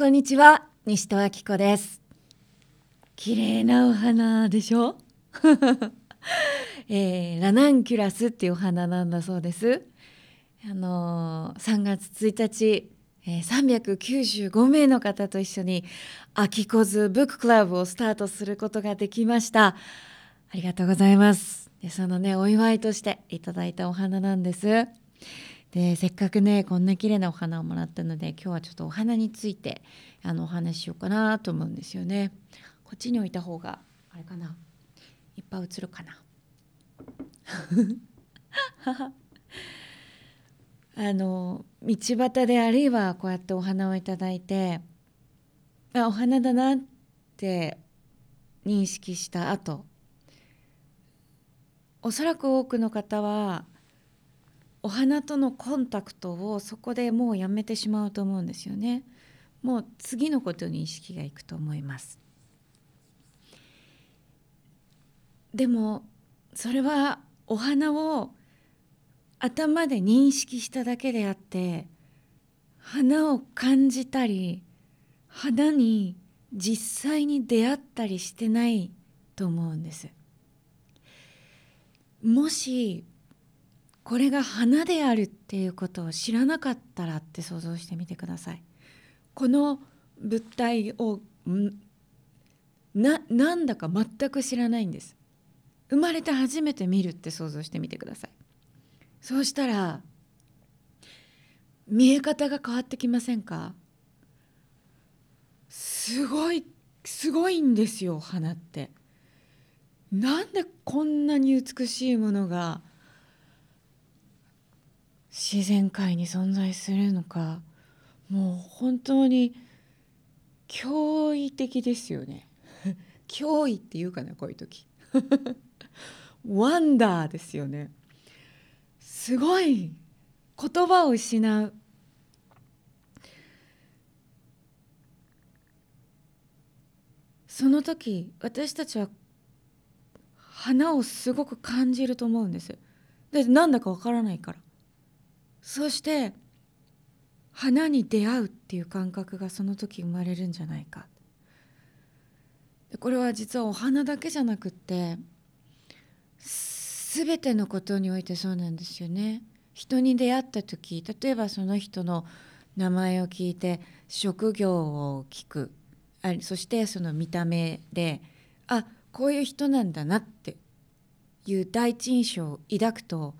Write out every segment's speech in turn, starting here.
こんにちは西戸明子です。綺麗なお花でしょ、えー、ラナンキュラスっていうお花なんだそうです。あのー、3月1日、えー、395名の方と一緒にアキコズブッククラブをスタートすることができました。ありがとうございます。でそのねお祝いとしていただいたお花なんです。でせっかくねこんな綺麗なお花をもらったので今日はちょっとお花についてあのお話ししようかなと思うんですよね。こっちに置いた方があれかないっぱい映るかな。あの道端であるいはこうやってお花をいただいてあお花だなって認識した後おそらく多くの方はお花とのコンタクトをそこでもうやめてしまうと思うんですよね。もう次のことに意識がいくと思います。でもそれはお花を頭で認識しただけであって花を感じたり花に実際に出会ったりしてないと思うんです。もしこれが花であるっていうことを知らなかったらって想像してみてください。この物体をななんだか全く知らないんです。生まれて初めて見るって想像してみてください。そうしたら見え方が変わってきませんか？すごいすごいんですよ花って。なんでこんなに美しいものが自然界に存在するのかもう本当に驚異的ですよね。脅威っていうかなこういう時。ワンダーですよね。すごい言葉を失う。その時私たちは花をすごく感じると思うんです。でなんだかわからないから。そして花に出会うっていう感覚がその時生まれるんじゃないかこれは実はお花だけじゃなくって全てのことにおいてそうなんですよね。人に出会った時例えばその人の名前を聞いて職業を聞くあそしてその見た目であこういう人なんだなっていう第一印象を抱くと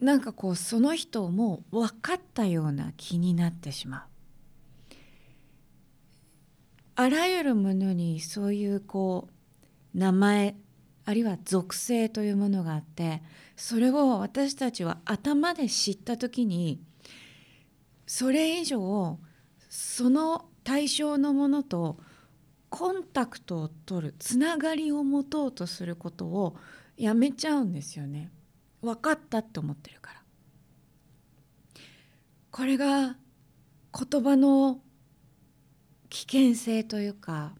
なんかこうその人をもう分かったような気になってしまう。あらゆるものにそういうこう名前あるいは属性というものがあってそれを私たちは頭で知った時にそれ以上その対象のものとコンタクトを取るつながりを持とうとすることをやめちゃうんですよね。分かったって思ってるから。これが言葉の危険性というか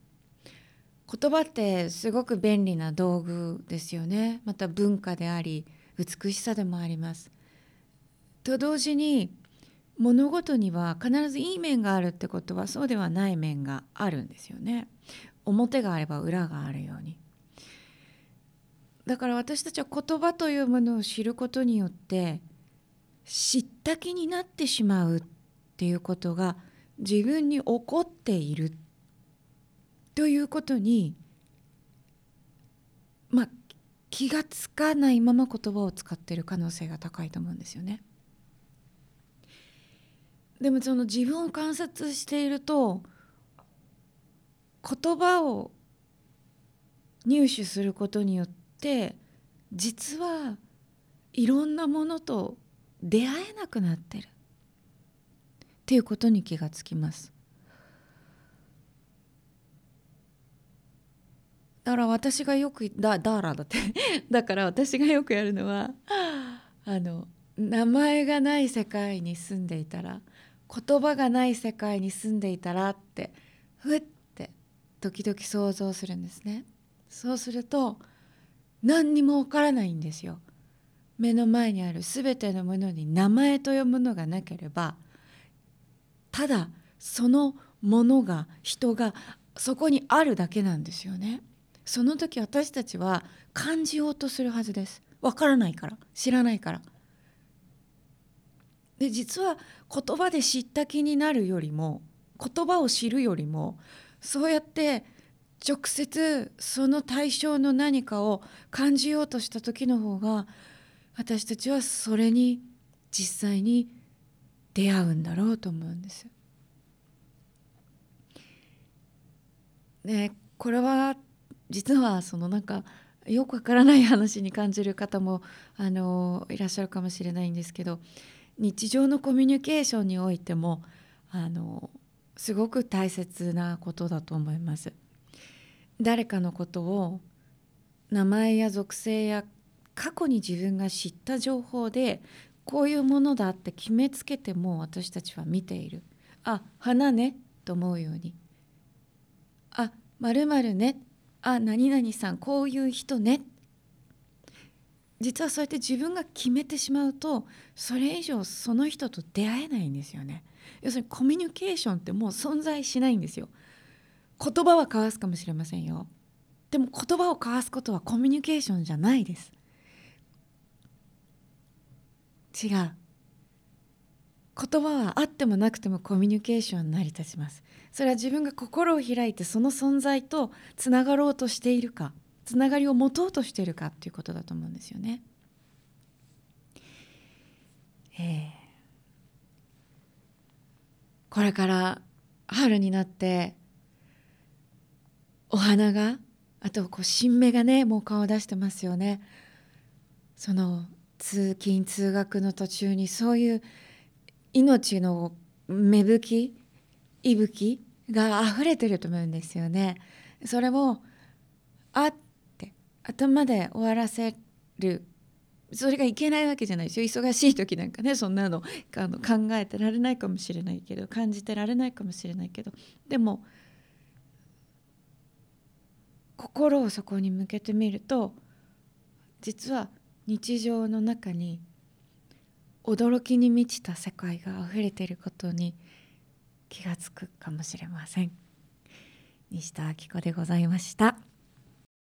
言葉ってすごく便利な道具ですよね。また文化であり美しさでもあります。と同時に物事には必ずいい面があるってことはそうではない面があるんですよね。表があれば裏があるように。だから私たちは言葉というものを知ることによって知った気になってしまうっていうことが自分に起こっているということにまあ気がつかないまま言葉を使っている可能性が高いと思うんですよね。でもその自分を観察していると言葉を入手することによってって実はいろんなものと出会えなくなってるっていうことに気がつきます。だから私がよくだダーラだって だから私がよくやるのはあの名前がない世界に住んでいたら言葉がない世界に住んでいたらってふって時々想像するんですね。そうすると何にもわからないんですよ。目の前にある全てのものに名前というものがなければただそのものが人がそこにあるだけなんですよね。その時私たちは感じようとするはずです。わからないから知らないから。で実は言葉で知った気になるよりも言葉を知るよりもそうやって直接その対象の何かを感じようとした時の方が私たちはそれに実際に出会うんだろうと思うんです。でこれは実はそのなんかよくわからない話に感じる方もあのいらっしゃるかもしれないんですけど日常のコミュニケーションにおいてもあのすごく大切なことだと思います。誰かのことを名前や属性や過去に自分が知った情報でこういうものだって決めつけても私たちは見ている。あ花ねと思うように。あまるね。あ何々さんこういう人ね。実はそうやって自分が決めてしまうとそれ以上その人と出会えないんですよね。要するにコミュニケーションってもう存在しないんですよ。言葉は交わすかもしれませんよ。でも言葉を交わすことはコミュニケーションじゃないです。違う。言葉はあってもなくてもコミュニケーション成り立ちます。それは自分が心を開いてその存在とつながろうとしているかつながりを持とうとしているかっていうことだと思うんですよね。えー、これから春になってお花があとこう新芽がねもう顔を出してますよね。その通勤通学の途中にそういう命の芽吹き息吹が溢れてると思うんですよね。それをあって頭で終わらせるそれがいけないわけじゃないですよ忙しい時なんかねそんなのあの考えてられないかもしれないけど感じてられないかもしれないけどでも心をそこに向けてみると実は日常の中に驚きに満ちた世界があふれていることに気がつくかもしれません。西田明子でございました。